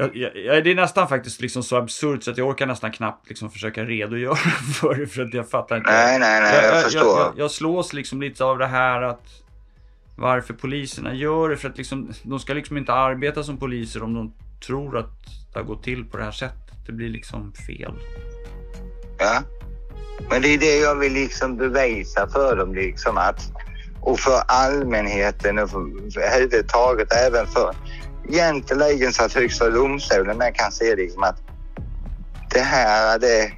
Jag, jag, det är nästan faktiskt liksom så absurt så att jag orkar nästan knappt liksom försöka redogöra för det för att jag fattar inte. Nej, nej, nej, jag, jag förstår. Jag, jag, slås liksom lite av det här att varför poliserna gör det. För att liksom, de ska liksom inte arbeta som poliser om de tror att det har gått till på det här sättet. Det blir liksom fel. Ja, men det är det jag vill liksom bevisa för dem liksom att och för allmänheten och överhuvudtaget även för egentligen så att Högsta domstolen med kan se liksom att det här det,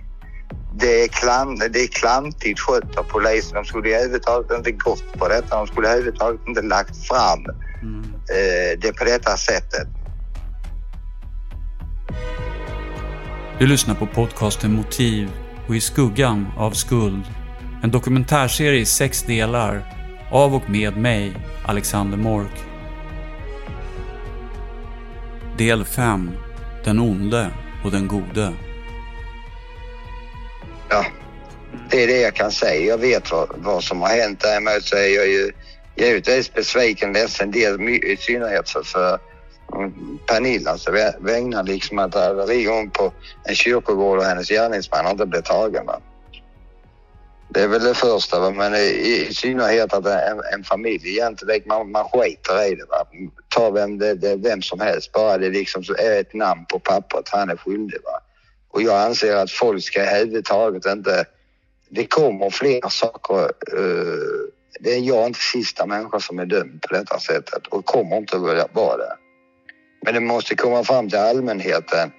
det, är, klant, det är klantigt skött av polisen. De skulle överhuvudtaget inte gått på detta. De skulle överhuvudtaget inte lagt fram mm. eh, det på detta sättet. Du lyssnar på podcasten Motiv och I skuggan av skuld. En dokumentärserie i sex delar av och med mig, Alexander Mork. Del 5 Den onde och den gode. Ja, det är det jag kan säga. Jag vet vad, vad som har hänt. Däremot så är jag ju givetvis besviken, ledsen, del, i synnerhet för, för mm, Pernillas alltså, vägnar liksom att äh, ligger hon på en kyrkogård och hennes gärningsman har inte blivit tagen. Va? Det är väl det första, va? men i, i synnerhet att en, en familj egentligen, man, man skiter i det. Va? Ta vem, det, det, vem som helst, bara det liksom så är ett namn på pappret, han är skyldig. Va? Och jag anser att folk ska överhuvudtaget inte... Det kommer fler saker. Uh, det är jag inte sista människa som är dömd på detta sättet och kommer inte att vara det. Men det måste komma fram till allmänheten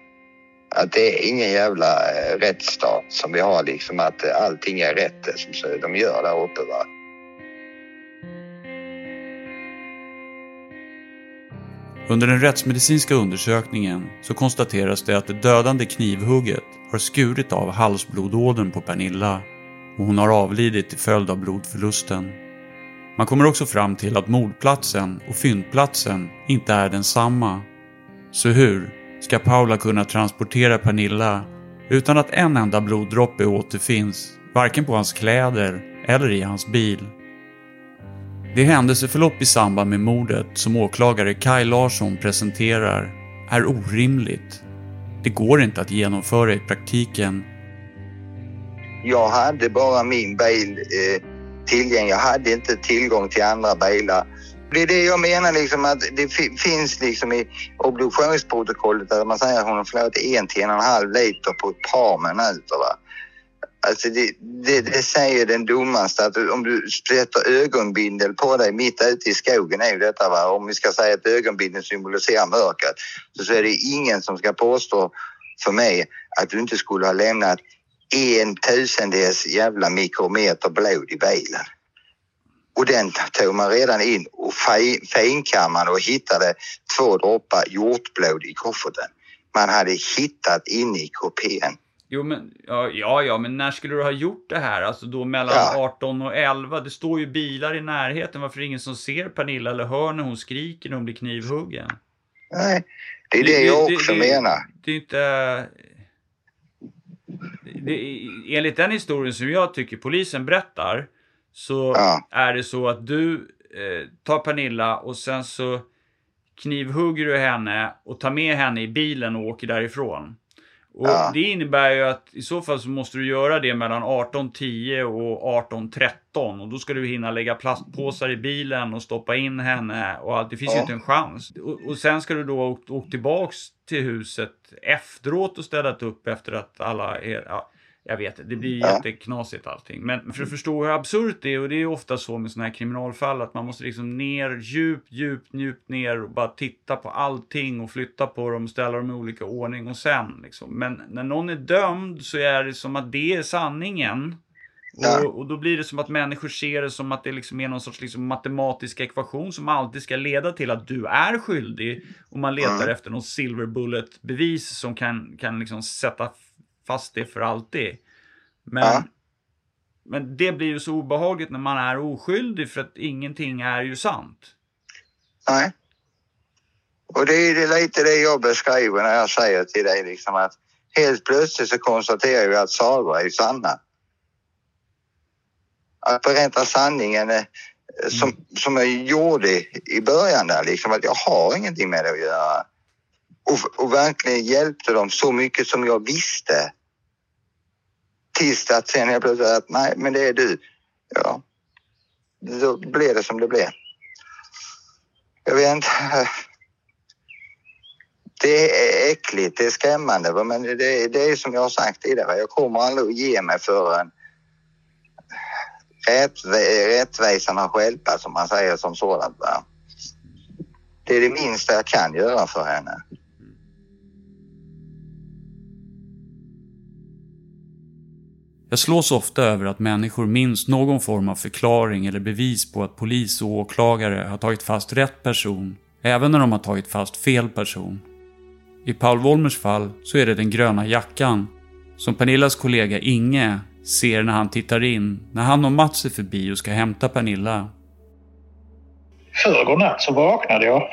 att det är ingen jävla eh, rättsstat som vi har liksom att eh, allting är rätt det som de gör där uppe va. Under den rättsmedicinska undersökningen så konstateras det att det dödande knivhugget har skurit av halsblodådern på Pernilla och hon har avlidit till följd av blodförlusten. Man kommer också fram till att mordplatsen och fyndplatsen inte är densamma. Så hur ska Paula kunna transportera Pernilla utan att en enda bloddroppe återfinns, varken på hans kläder eller i hans bil. Det händelseförlopp i samband med mordet som åklagare Kaj Larsson presenterar är orimligt. Det går inte att genomföra i praktiken. Jag hade bara min bil eh, tillgänglig. Jag hade inte tillgång till andra bilar. Det är det jag menar liksom att det finns liksom i obduktionsprotokollet att man säger att hon har förlorat en till en och en halv liter på ett par minuter. Va? Alltså det, det, det säger den dummaste att om du sätter ögonbindel på dig mitt ute i skogen är ju detta va. Om vi ska säga att ögonbindel symboliserar mörkret så, så är det ingen som ska påstå för mig att du inte skulle ha lämnat en tusendels jävla mikrometer blod i bilen. Och den tog man redan in och finkammade och hittade två droppar hjortblod i kofferten. Man hade hittat inne i kupén Jo, men, ja, ja, men när skulle du ha gjort det här? Alltså då mellan Ja. 18 och 11? Det står ju bilar i närheten. Varför är det ingen som ser Pernilla eller hör när hon skriker när hon blir knivhuggen? Nej, det är det, jag också det, menar. Det är inte... Det, enligt den historien som jag tycker polisen berättar så Ja. är det så att du eh, tar Pernilla och sen så knivhugger du henne och tar med henne i bilen och åker därifrån. Och Ja. Det innebär ju att i så fall så måste du göra det mellan 18.10 och 18.13 och då ska du hinna lägga plastpåsar i bilen och stoppa in henne och allt. Det finns ju Ja. inte en chans. Och, och sen ska du då åka åkt tillbaks till huset efteråt och städat upp efter att alla är, ja, jag vet, det blir Ja. jätteknasigt allting. Men för att förstå hur absurt det är, och det är ofta så med sådana här kriminalfall, att man måste liksom ner, djupt, djupt, djupt ner och bara titta på allting och flytta på dem, ställa dem i olika ordning och sen liksom. Men när någon är dömd så är det som att det är sanningen. Ja. Och, och då blir det som att människor ser det som att det liksom är någon sorts liksom matematisk ekvation som alltid ska leda till att du är skyldig. Och man letar Mm. efter någon silver bullet bevis som kan, kan liksom sätta fast det för alltid. Men, Ja. men det blir ju så obehagligt när man är oskyldig för att ingenting är ju sant. Nej. Och det är lite det jag beskriver när jag säger till dig liksom att helt plötsligt så konstaterar vi att sagor är sanna. Att berätta sanningen eh, som, som jag gjorde i början där liksom att jag har ingenting med det att göra. Och, och verkligen hjälpte dem så mycket som jag visste. Tills att sen helt plötsligt att nej men det är du. Ja. Då blev det som det blev. Jag vet inte. Det är äckligt, det är skrämmande. va, Men det, det är som jag har sagt tidigare, jag kommer aldrig att ge mig förrän rättvisan har skälpat som man säger som sådant. Va? Det är det minsta jag kan göra för henne. Jag slås ofta över att människor minns någon form av förklaring eller bevis på att polis och åklagare har tagit fast rätt person, även när de har tagit fast fel person. I Paul Wolmers fall så är det den gröna jackan, som Pernillas kollega Inge ser när han tittar in, när han och Mats är förbi och ska hämta Pernilla. förrgår natt så vaknade jag.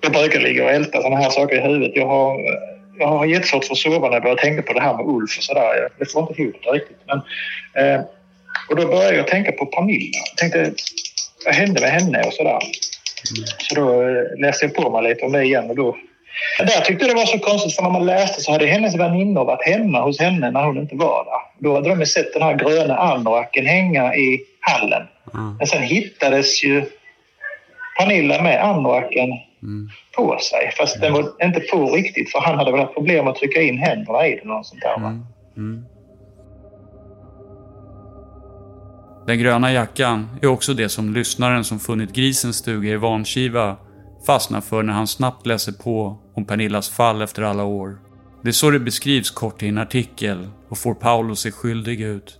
Jag brukar ligga och älta sådana här saker i huvudet. Jag har, jag har jättesvårt för att sova när jag börjar tänka på det här med Ulf och sådär. Jag får inte ihop det riktigt. Men, eh, och då började jag tänka på Pernilla. Jag tänkte, vad hände med henne och sådär. Så då eh, läste jag på mig lite om det igen och då där tyckte jag det var så konstigt för när man läste så hade hennes väninnor varit hemma hos henne när hon inte var där. Då hade de sett den här gröna anoraken hänga i hallen. Men sen hittades ju Pernilla med anoraken på sig. Fast den var inte på riktigt för han hade väl haft problem att trycka in händerna i den och sånt där. Va? Den gröna jackan är också det som lyssnaren som funnit grisens stuga i Vankiva fastnar för när han snabbt läser på om Pernillas fall efter alla år. Det är så det beskrivs kort i en artikel och får Paolo se skyldig ut.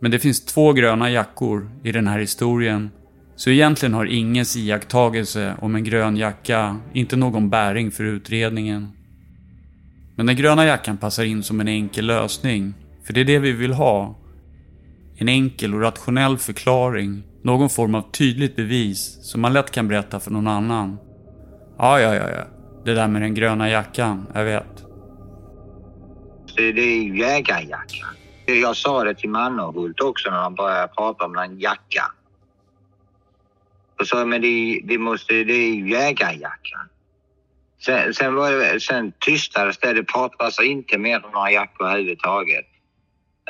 Men det finns två gröna jackor i den här historien, så egentligen har ingens iakttagelse om en grön jacka inte någon bäring för utredningen. Men den gröna jackan passar in som en enkel lösning, för det är det vi vill ha. En enkel och rationell förklaring, någon form av tydligt bevis som man lätt kan berätta för någon annan. Ja, ja, ja, ja. Det där med den gröna jackan, jag vet. Det, det är ju jägarjackan. Jag sa det till Mannerhult också när han började prata om den jackan. Och sa men det, det, måste, det är ju jägarjacka. Sen, sen, var det, sen tystades det. Det pratades inte mer om några jackor överhuvudtaget.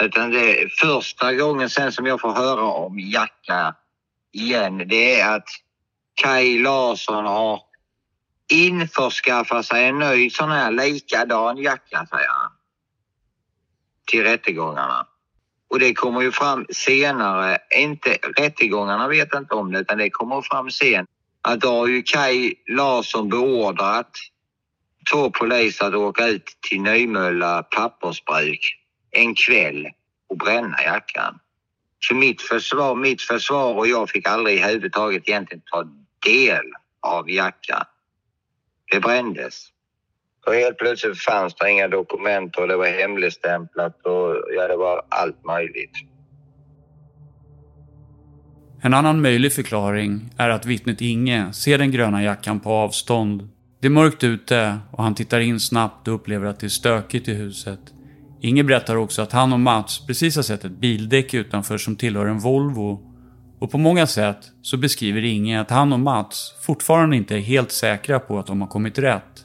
Utan det är första gången sen som jag får höra om jacka igen, det är att Kaj Larsson har införskaffat sig en ny sån här likadan jacka, säger han. Till rättegångarna. Och det kommer ju fram senare, inte rättegångarna vet inte om det, utan det kommer fram sen. Att då har ju Kaj Larsson beordrat två poliser att åka ut till Nymölla pappersbruk en kväll och bränna jackan. Så mitt försvar, mitt försvar och jag fick aldrig i huvudtaget egentligen ta del av jackan. Det brändes. Och helt plötsligt fanns det inga dokument och det var hemligstämplat och ja, det var allt möjligt. En annan möjlig förklaring är att vittnet Inge ser den gröna jackan på avstånd. Det är mörkt ute och han tittar in snabbt och upplever att det är stökigt i huset. Inge berättar också att han och Mats precis har sett ett bildäck utanför som tillhör en Volvo. Och på många sätt så beskriver Inge att han och Mats fortfarande inte är helt säkra på att de har kommit rätt.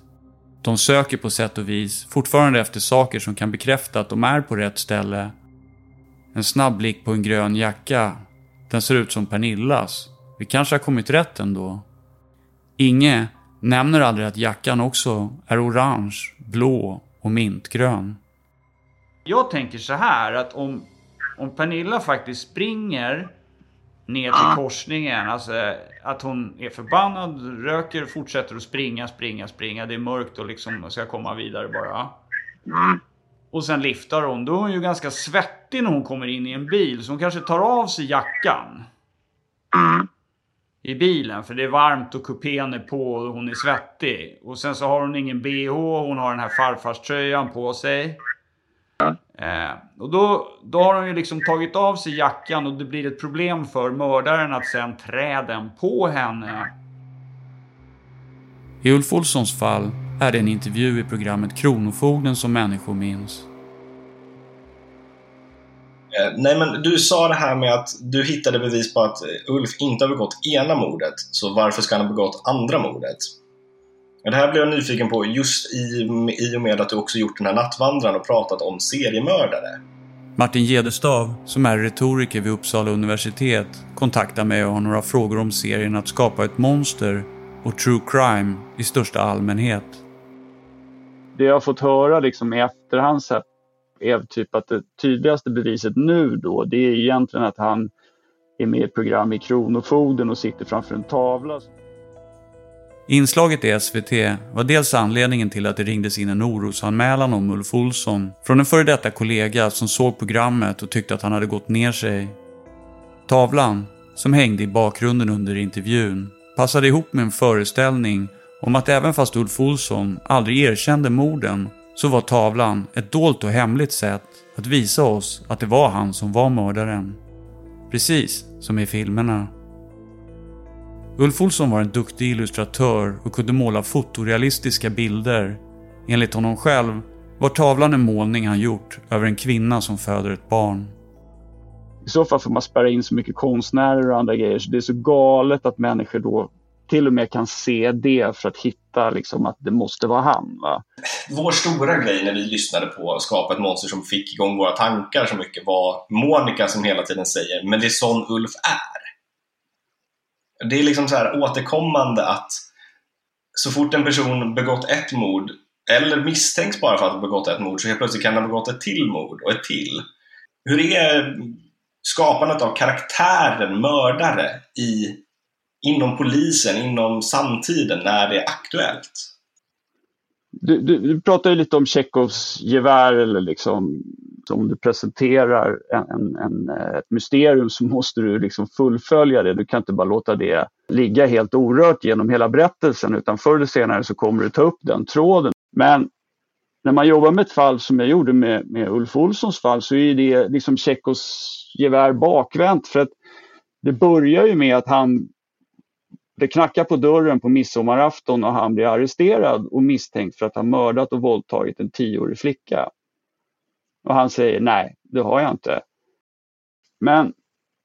De söker på sätt och vis fortfarande efter saker som kan bekräfta att de är på rätt ställe. En snabb blick på en grön jacka. Den ser ut som Pernillas. Vi kanske har kommit rätt ändå. Inge nämner aldrig att jackan också är orange, blå och mintgrön. Jag tänker så här att om, om Pernilla faktiskt springer ner till korsningen, alltså att hon är förbannad, röker, fortsätter att springa, springa, springa. Det är mörkt och liksom ska komma vidare bara. Och sen liftar hon. Då är hon ju ganska svettig när hon kommer in i en bil. Så hon kanske tar av sig jackan. I bilen. För det är varmt och kupén är på och hon är svettig. Och sen så har hon ingen bh. Hon har den här farfarströjan på sig. Eh, och då, då har hon ju liksom tagit av sig jackan och det blir ett problem för mördaren att sen trä den på henne. I Ulf Olssons fall är det en intervju i programmet Kronofogden som människor minns. Eh, Nej, men du sa det här med att du hittade bevis på att Ulf inte har begått ena mordet, så varför ska han ha begått andra mordet? Det här blev jag nyfiken på just i, i och med att du också gjort den här nattvandraren och pratat om seriemördare. Martin Gedestav, som är retoriker vid Uppsala universitet, kontaktar mig och har några frågor om serien Att skapa ett monster och true crime i största allmänhet. det jag har fått höra liksom i efterhand så är typ att det tydligaste beviset nu då, det är egentligen att han är med i ett program i Kronofogden och sitter framför en tavla. Inslaget i SVT var dels anledningen till att det ringdes in en orosanmälan om Ulf Olsson från en före detta kollega som såg programmet och tyckte att han hade gått ner sig. Tavlan, som hängde i bakgrunden under intervjun, passade ihop med en föreställning om att även fast Ulf Olsson aldrig erkände morden så var tavlan ett dolt och hemligt sätt att visa oss att det var han som var mördaren. Precis som i filmerna. Ulf Olsson var en duktig illustratör och kunde måla fotorealistiska bilder. Enligt honom själv var tavlan en målning han gjort över en kvinna som föder ett barn. I så fall får man spärra in så mycket konstnärer och andra grejer så det är så galet att människor då till och med kan se det för att hitta liksom att det måste vara han. Va? Vår stora grej när vi lyssnade på Skapa ett monster som fick igång våra tankar så mycket var Monica som hela tiden säger “men det är sån Ulf är”. Det är liksom så här återkommande att så fort en person begått ett mord eller misstänks bara för att ha begått ett mord så helt plötsligt kan den ha begått ett till mord och ett till. Hur är skapandet av karaktären mördare i, inom polisen, inom samtiden när det är aktuellt? Du, du, du pratar ju lite om Tjechovs gevär eller liksom om du presenterar en, en, en, eh, ett mysterium så måste du liksom fullfölja det. Du kan inte bara låta det ligga helt orört genom hela berättelsen utan förr eller senare så kommer du ta upp den tråden. Men när man jobbar med ett fall som jag gjorde med, med Ulf Olssons fall så är det liksom Tjechovs gevär bakvänt för att det börjar ju med att han det knackar på dörren på midsommarafton och han blir arresterad och misstänkt för att ha mördat och våldtagit en tioårig flicka. Och han säger nej, det har jag inte. Men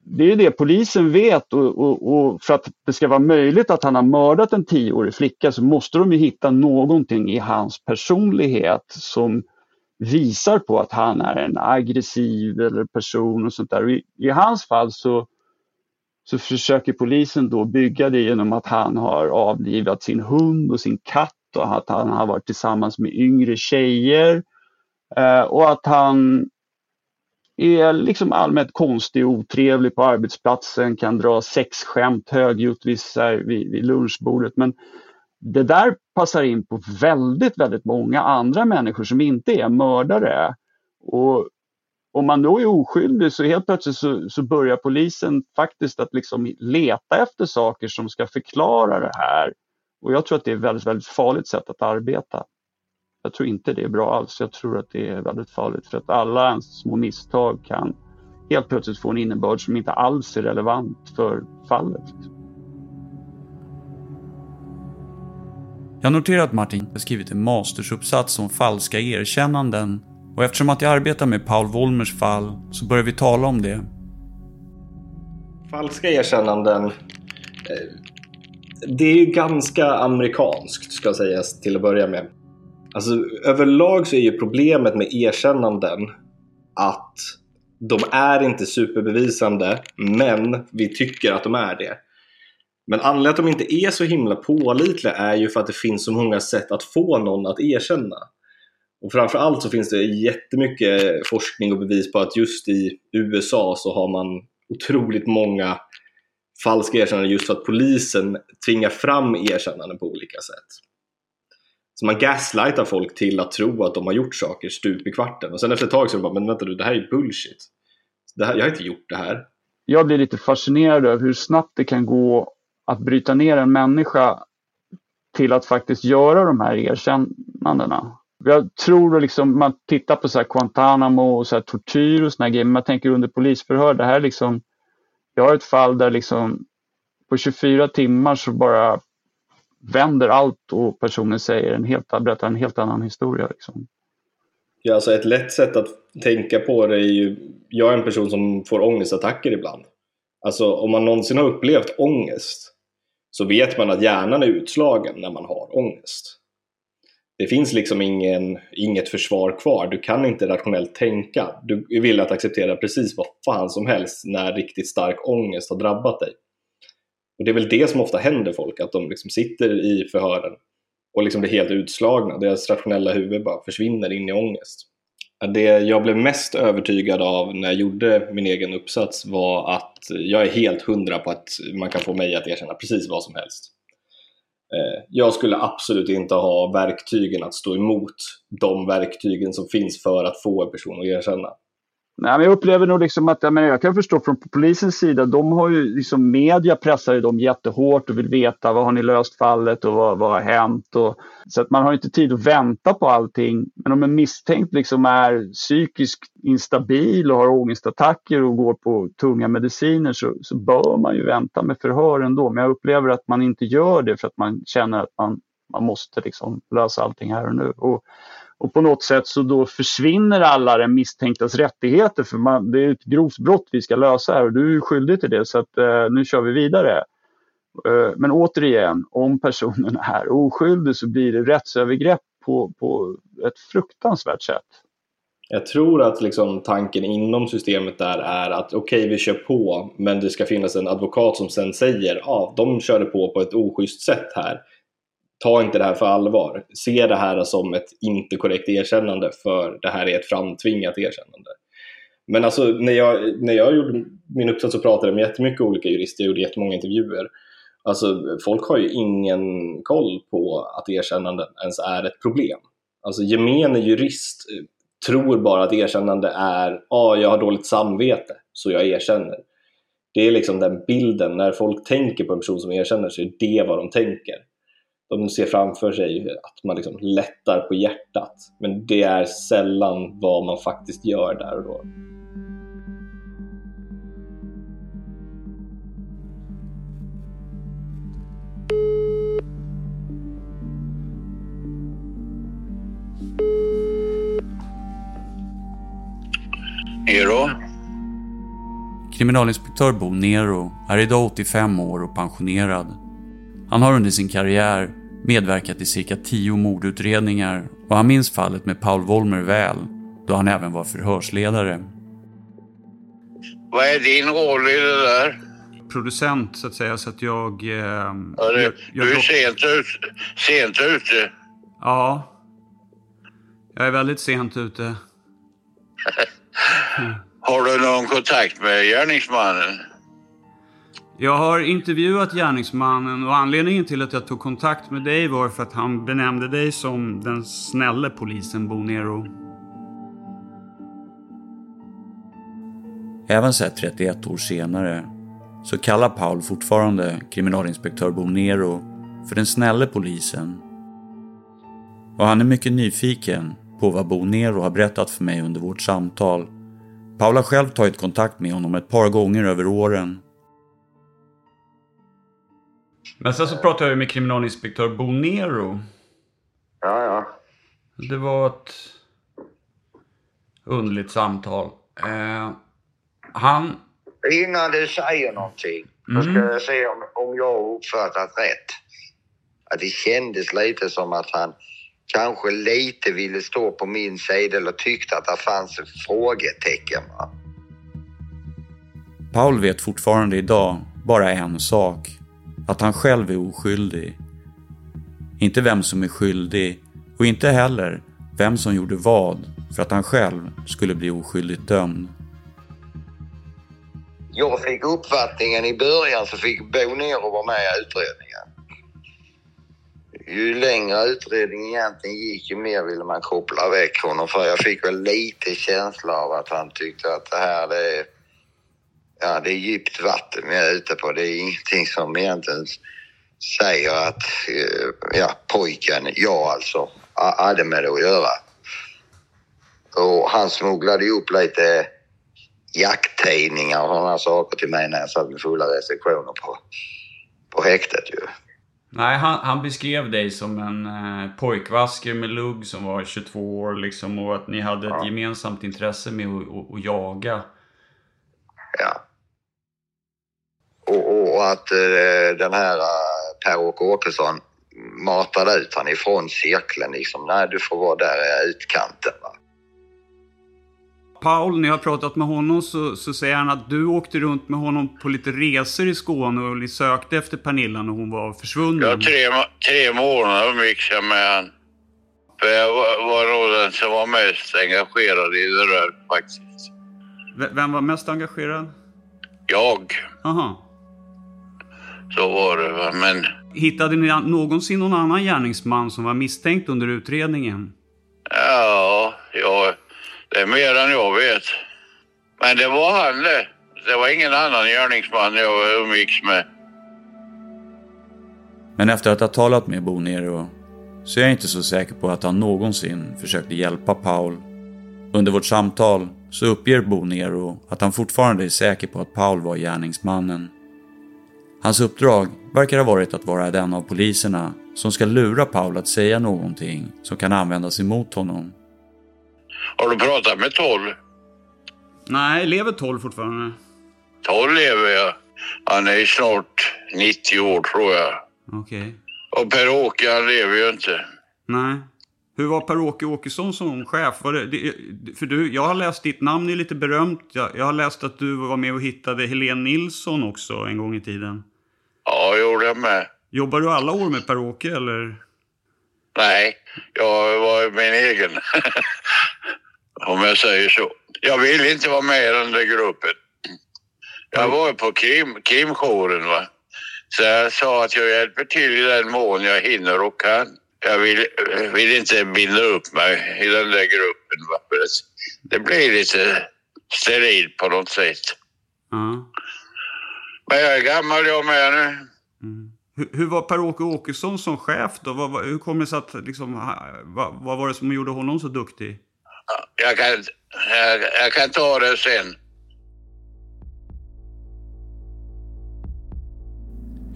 det är det polisen vet och, och, och, för att det ska vara möjligt att han har mördat en tioårig flicka så måste de ju hitta någonting i hans personlighet som visar på att han är en aggressiv eller person och sånt där. I, I, hans fall så, så försöker polisen då bygga det genom att han har avlivat sin hund och sin katt och att han har varit tillsammans med yngre tjejer eh, och att han är liksom allmänt konstig och otrevlig på arbetsplatsen, kan dra sexskämt högljutt vid, vid, vid lunchbordet. Men det där passar in på väldigt, väldigt många andra människor som inte är mördare. Och om man då är oskyldig så helt plötsligt så, så börjar polisen faktiskt att liksom leta efter saker som ska förklara det här. Och jag tror att det är ett väldigt, väldigt farligt sätt att arbeta. Jag tror inte det är bra alls. Jag tror att det är väldigt farligt för att alla ens små misstag kan helt plötsligt få en innebörd som inte alls är relevant för fallet. Jag noterar att Martin har skrivit en mastersuppsats om falska erkännanden och eftersom att jag arbetar med Paul Wollmers fall så börjar vi tala om det. Falska erkännanden. Eh, det är ju ganska amerikanskt ska sägas till att börja med. Alltså överlag så är ju problemet med erkännanden att de är inte superbevisande, men vi tycker att de är det. Men anledningen till att de inte är så himla pålitliga är ju för att det finns så många sätt att få någon att erkänna. Och framförallt så finns det jättemycket forskning och bevis på att just i USA så har man otroligt många falska erkännanden just för att polisen tvingar fram erkännanden på olika sätt. Så man gaslightar folk till att tro att de har gjort saker stup i kvarten. Och sen efter ett tag så är de bara, men vänta du, det här är bullshit. Det här, jag har inte gjort det här. Jag blir lite fascinerad över hur snabbt det kan gå att bryta ner en människa till att faktiskt göra de här erkännandena. Jag tror liksom, man tittar på så här Guantanamo och så här tortyr och såna grejer, men man tänker under polisförhör, det här liksom, jag har ett fall där liksom på 24 timmar så bara vänder allt och personen säger en helt, berättar en helt annan historia. Liksom. Ja, alltså ett lätt sätt att tänka på det är ju, jag är en person som får ångestattacker ibland. Alltså om man någonsin har upplevt ångest så vet man att hjärnan är utslagen när man har ångest. Det finns liksom ingen, inget försvar kvar. Du kan inte rationellt tänka. Du är villig att acceptera precis vad fan som helst när riktigt stark ångest har drabbat dig. Och Det är väl det som ofta händer folk, att de liksom sitter i förhören och liksom blir helt utslagna. Deras rationella huvud bara försvinner in i ångest. Det jag blev mest övertygad av när jag gjorde min egen uppsats var att jag är helt hundra på att man kan få mig att erkänna precis vad som helst. Eh, jag skulle absolut inte ha verktygen att stå emot de verktygen som finns för att få en person att erkänna. Nej, men jag upplever nog liksom att, jag, menar, jag kan förstå från polisens sida, de har ju liksom media pressar ju dem jättehårt och vill veta vad har ni löst fallet och vad, vad har hänt. Och, så att man har inte tid att vänta på allting. Men om en misstänkt liksom är psykiskt instabil och har ångestattacker och går på tunga mediciner så, så bör man ju vänta med förhör ändå. Men jag upplever att man inte gör det för att man känner att man, man måste liksom lösa allting här och nu. Och, och på något sätt så då försvinner alla den misstänktas rättigheter för man, det är ett grovt brott vi ska lösa här och du är skyldig till det så att eh, nu kör vi vidare. Eh, men återigen, om personen är oskyldig så blir det rättsövergrepp på, på ett fruktansvärt sätt. Jag tror att liksom tanken inom systemet där är att okej, okay, vi kör på, men det ska finnas en advokat som sen säger ja, ah, de körde på på ett oschysst sätt här ta inte det här för allvar. Se det här som ett inte korrekt erkännande för det här är ett framtvingat erkännande. Men alltså när jag, när jag gjorde min uppsats så pratade jag med jättemycket olika jurister, jag gjorde jättemånga intervjuer. Alltså folk har ju ingen koll på att erkännanden ens är ett problem. Alltså gemene jurist eh, tror bara att erkännande är, ah, jag har dåligt samvete så jag erkänner. Det är liksom den bilden, när folk tänker på en person som erkänner så är det vad de tänker de ser framför sig att man liksom lättar på hjärtat. Men det är sällan vad man faktiskt gör där och då. Nero? Kriminalinspektör Bo Nero är idag 85 år och pensionerad han har under sin karriär medverkat i cirka tio mordutredningar och han minns fallet med Paul Wollmer väl, då han även var förhörsledare. Vad är din roll i det där? Producent, så att säga, så att jag... Eh, ja, du, jag, jag du är sent, ut, sent ute. Ja. Jag är väldigt sent ute. Har du någon kontakt med gärningsmannen? Jag har intervjuat gärningsmannen och anledningen till att jag tog kontakt med dig var för att han benämnde dig som den snälle polisen Bo Nero. Även så 31 år senare så kallar Paul fortfarande kriminalinspektör Bo Nero för den snälle polisen. och han är mycket nyfiken på vad Bo Nero har berättat för mig under vårt samtal. Paul har själv tagit kontakt med honom ett par gånger över åren. Men sen så pratade jag med kriminalinspektör Bo Nero. Ja, ja. Det var ett underligt samtal. Eh, han... Innan du säger någonting, Mm. så ska jag se om, om jag har uppfattat rätt. Att det kändes lite som att han kanske lite ville stå på min sida eller tyckte att det fanns ett frågetecken. Paul vet fortfarande idag bara en sak. Att han själv är oskyldig. Inte vem som är skyldig och inte heller vem som gjorde vad för att han själv skulle bli oskyldigt dömd. Jag fick uppfattningen i början så fick Bo Nero vara med i utredningen. Ju längre utredningen egentligen gick, ju mer ville man koppla väck honom. För jag fick väl lite känsla av att han tyckte att det här det är, ja, det är djupt vatten vi är ute på. Det är ingenting som egentligen säger att eh, ja, pojken, jag alltså, ha- hade med det att göra. Och han smugglade upp lite jakttidningar och sådana saker till mig när jag satt med fulla restriktioner på, på häktet ju. Nej, han, han beskrev dig som en eh, pojkvasker med lugg som var 22 år liksom och att ni hade ett gemensamt intresse med att, att, att jaga. Ja. Och, och, och att eh, den här eh, Per-Åke Åkesson matade ut han ifrån cirkeln liksom. Nej, du får vara där i utkanten. Va? Paul, när jag har pratat med honom så, så säger han att du åkte runt med honom på lite resor i Skåne och sökte efter Pernilla när hon var försvunnen. Ja, tre, tre månader umgicks jag med han. För jag var, var nog den som var mest engagerad i det där faktiskt. V- Vem var mest engagerad? Jag, Aha. Så var det va. Men Hittade ni någonsin någon annan gärningsman som var misstänkt under utredningen? ja, ja, det är mer än jag vet. Men det var han det. Det var ingen annan gärningsman jag umgicks med. Men efter att ha talat med Bo Nero så är jag inte så säker på att han någonsin försökte hjälpa Paul. Under vårt samtal så uppger Bo Nero att han fortfarande är säker på att Paul var gärningsmannen. Hans uppdrag verkar ha varit att vara den av poliserna som ska lura Paul att säga någonting som kan användas emot honom. Har du pratat med Toll? Nej, lever 12 fortfarande? Toll lever jag. Han är snart 90 år tror jag. Okej. Och Per-Åke han lever ju inte. Nej. Hur var Per-Åke Åkesson som chef? Var det, det, för du, jag har läst ditt namn är lite berömt. Jag, jag har läst att du var med och hittade Helene Nilsson också en gång i tiden. Ja, gjorde jag med. Jobbar du alla år med Per-Åke eller? Nej, jag var min egen. Om jag säger så. Jag vill inte vara med i den där gruppen. Jag var på krim, krimjouren va. Så jag sa att jag hjälper till i den mån jag hinner och kan. Jag vill, vill inte binda upp mig i den där gruppen. Va? Det- blir lite sterilt på något sätt. Ja. Men jag är gammal jag med nu. Hur, hur var Per-Åke Åkesson som chef då? Vad, vad, hur kommer det sig att liksom, vad, vad var det som gjorde honom så duktig? Jag kan, jag, jag kan ta det sen.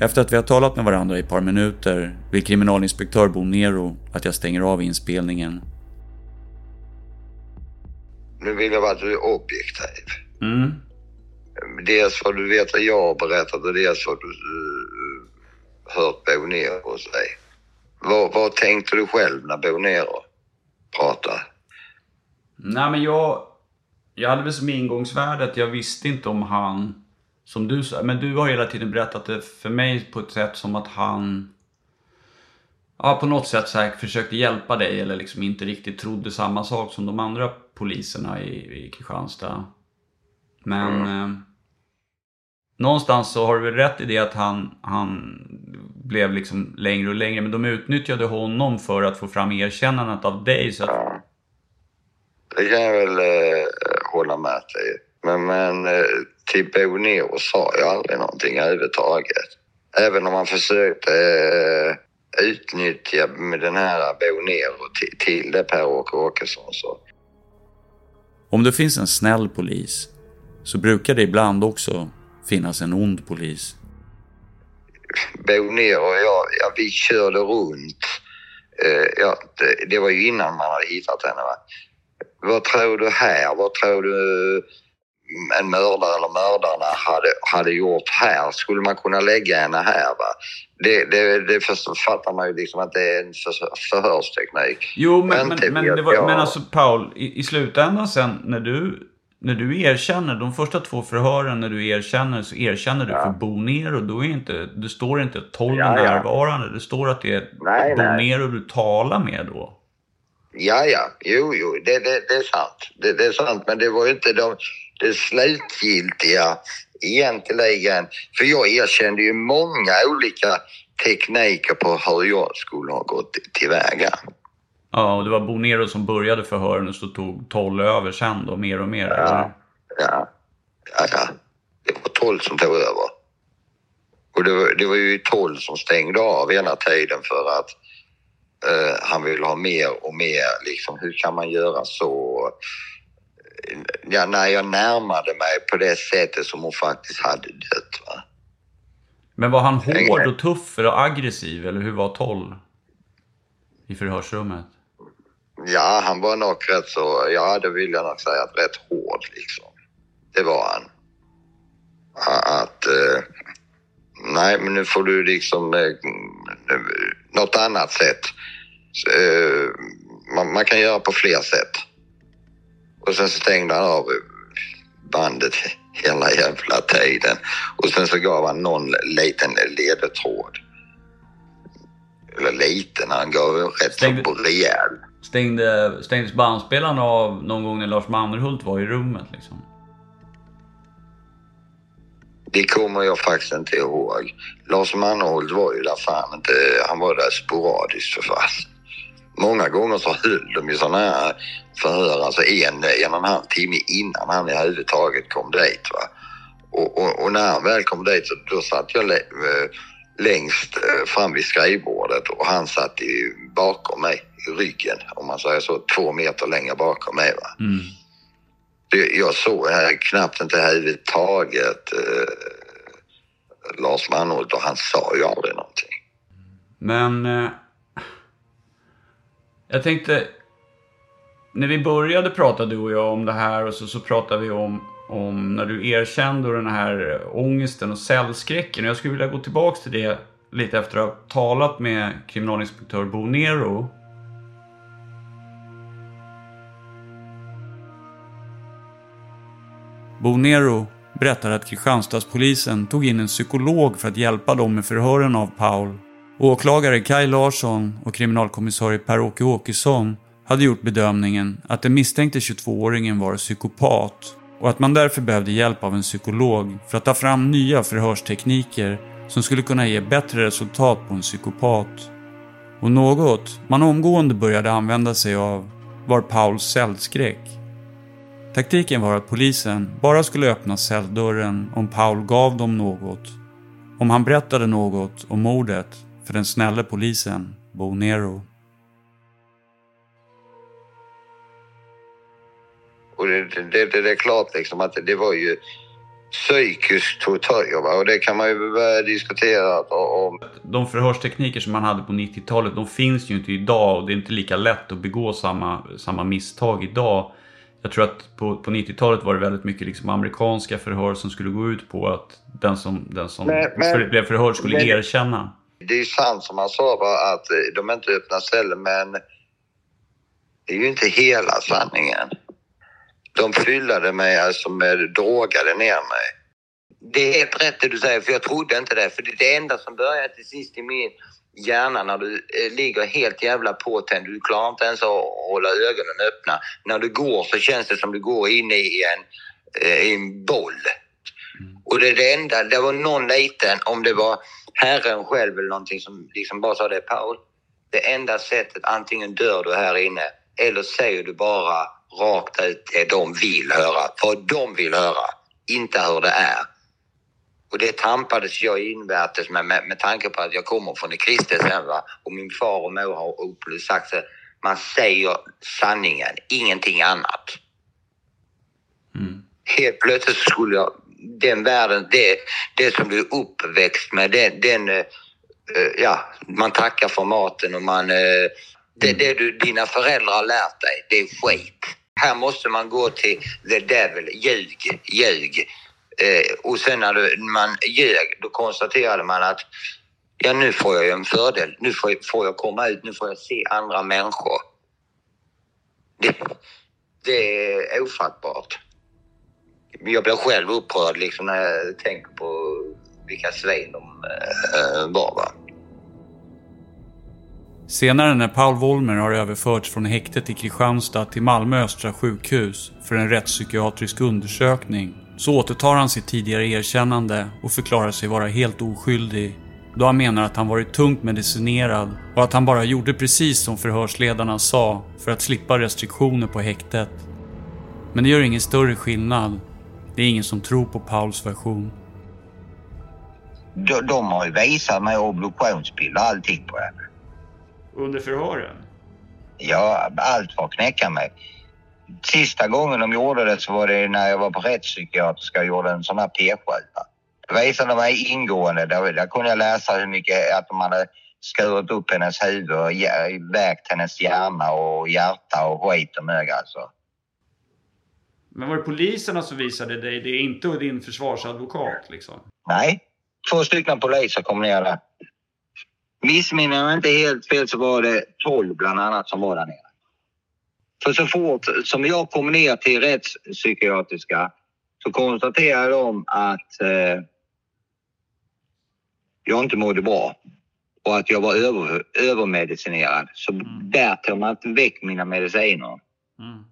Efter att vi har talat med varandra i ett par minuter vill kriminalinspektör Bo Nero att jag stänger av inspelningen. Nu vill jag bara att du är objektiv. Mm. Dels vad du vet vad jag har berättat och dels vad du uh, hört Bo Nero säga. Vad, vad tänkte du själv när Bo Nero pratade? Nej men jag... Jag hade väl som ingångsvärde att jag visste inte om han... Som du sa, men du har hela tiden berättat det för mig på ett sätt som att han... Ja, på något sätt så här, försökte hjälpa dig eller liksom inte riktigt trodde samma sak som de andra poliserna i, i Kristianstad. Men... Eh, någonstans så har du väl rätt i det att han, han blev liksom längre och längre. Men de utnyttjade honom för att få fram erkännandet av dig. Så att, Det kan jag väl eh, hålla med dig Men, men eh, till Bo Nero sa jag aldrig någonting överhuvudtaget. Även om han försökte eh, utnyttja med den här Bo Nero till, till det Per-Åke Åkesson. Så. Om det finns en snäll polis så brukar det ibland också finnas en ond polis. Bo Nero och jag, ja, vi körde runt. Eh, ja, det, det, var ju innan man hade hittat henne. Va? Vad tror du här? Vad tror du en mördare eller mördarna hade, hade gjort här? Skulle man kunna lägga henne här? Va? Det, det, det fattar man ju liksom att det är en för, förhörsteknik. Jo, men, men, men, det var, jag... men alltså Paul, i, i slutändan sen när du när du erkänner, de första två förhören när du erkänner så erkänner du ja. för Bonero. Då är inte, det står inte 12 ja, ja. närvarande. Det står att det är nej, Bonero nej. du talar med då. Ja, ja. Jo, jo. Det, det, det är sant. Det, det, är sant. Men det var ju inte de, det slutgiltiga egentligen. För jag erkände ju många olika tekniker på hur jag skulle ha gått tillväga. Ja, och det var Bonero som började förhören och så tog Toll över sen då, mer och mer? Ja, eller? ja, ja, ja. Det var Toll som tog över. Och det var, det var ju Toll som stängde av hela tiden för att uh, han ville ha mer och mer. Liksom, hur kan man göra så? Ja, när jag närmade mig på det sättet som hon faktiskt hade dött. Va? Men var han hård och tuff och aggressiv eller hur var Toll i förhörsrummet? Ja, han var nog rätt så, ja det vill jag nog säga, att rätt hård liksom. Det var han. Att, eh, nej men nu får du liksom eh, något annat sätt. Eh, man, man, kan göra på fler sätt. Och sen så stängde han av bandet hela jävla tiden. Och sen så gav han någon liten ledtråd. Eller liten, han gav rätt Stängde... så rejäl. Stängde, stängdes bandspelaren av någon gång när Lars Mannerhult var i rummet liksom? Det kommer jag faktiskt inte ihåg. Lars Mannerhult var ju där fan inte, han var där sporadiskt för fasen. Många gånger så höll de ju sådana här förhör, alltså en, en och en halv timme innan han överhuvudtaget kom dit. Va? Och, och, och, när han väl kom dit så då satt jag längst eh, fram vid skrivbordet och han satt i, bakom mig i ryggen om man säger så, två meter längre bakom mig. Va? Mm. Jag såg knappt inte överhuvudtaget eh, Lars Manholt och han sa ju aldrig någonting. Men eh, jag tänkte, när vi började prata du och jag om det här och så, så pratade vi om, om när du erkände den här ångesten och cellskräcken. Jag skulle vilja gå tillbaks till det lite efter att ha talat med kriminalinspektör Bo Nero Bo Nero berättar att Kristianstadspolisen tog in en psykolog för att hjälpa dem med förhören av Paul. Åklagare Kai Larsson och kriminalkommissarie Per-Åke Åkesson hade gjort bedömningen att den misstänkte 22-åringen var psykopat och att man därför behövde hjälp av en psykolog för att ta fram nya förhörstekniker som skulle kunna ge bättre resultat på en psykopat. Och något man omgående började använda sig av var Pauls cellskräck. Taktiken var att polisen bara skulle öppna celldörren om Paul gav dem något. Om han berättade något om mordet för den snälla polisen Bo Nero. Och det, det, det, det är klart liksom att det var ju psykisk tortyr va? och det kan man ju börja diskutera om. De förhörstekniker som man hade på 90-talet de finns ju inte idag och det är inte lika lätt att begå samma, samma misstag idag jag tror att på, på 90-talet var det väldigt mycket liksom amerikanska förhör som skulle gå ut på att den som, den som men, men, blev förhörd skulle men, erkänna. Det är sant som han sa bara att de inte öppnar celler men det är ju inte hela sanningen. De fyllade mig alltså med drogade ner mig. Det är helt rätt det du säger för jag trodde inte det för det är det enda som börjar till sist i min hjärna när du eh, ligger helt jävla påtänd. Du klarar inte ens att hålla ögonen öppna. När du går så känns det som du går inne i en, eh, i en boll. Och det är det enda, det var någon liten, om det var Herren själv eller någonting som liksom bara sa det, Paul. Det enda sättet, antingen dör du här inne eller säger du bara rakt ut det de vill höra. Vad de vill höra, inte hur det är. Och det tampades jag invärtes med, med, med tanke på att jag kommer från det kristet sen va. Och min far och mor har sagt att man säger sanningen, ingenting annat. Mm. Helt plötsligt skulle jag, den världen, det, det som du är uppväxt med, den, den uh, ja, man tackar för maten och man, uh, det, mm. det du, dina föräldrar har lärt dig, det är skit. Här måste man gå till the devil, ljug, ljug. Eh, och sen när man ljög, då konstaterade man att ja, nu får jag ju en fördel. Nu får jag, får jag komma ut, nu får jag se andra människor. Det, det är ofattbart. Jag blir själv upprörd liksom när jag tänker på vilka svin de äh, var. Va? Senare när Paul Wollmer har överförts från häktet i Kristianstad till Malmö Östra sjukhus för en rättspsykiatrisk undersökning så återtar han sitt tidigare erkännande och förklarar sig vara helt oskyldig då han menar att han varit tungt medicinerad och att han bara gjorde precis som förhörsledarna sa för att slippa restriktioner på häktet. Men det gör ingen större skillnad. Det är ingen som tror på Pauls version. De, de har ju visat mig obduktionsbilder och allting på henne. Under förhören? Ja, allt att knäcka mig. Sista gången de gjorde det så var det när jag var på rättspsykiatriska och gjorde en sån här p-skjuta. Det visade mig ingående. Där, där kunde jag läsa hur mycket att de hade skurit upp hennes huvud och vägt hennes hjärna och hjärta och skit och mög alltså. Men var det poliserna som visade dig det, inte din försvarsadvokat liksom? Nej, två stycken poliser kom ner där. Missminner jag inte helt fel så var det 12 bland annat som var där nere. För så fort som jag kom ner till rättspsykiatriska så konstaterade de att eh, jag inte mådde bra och att jag var över, övermedicinerad. Så mm. där tog man inte väck mina mediciner. Mm.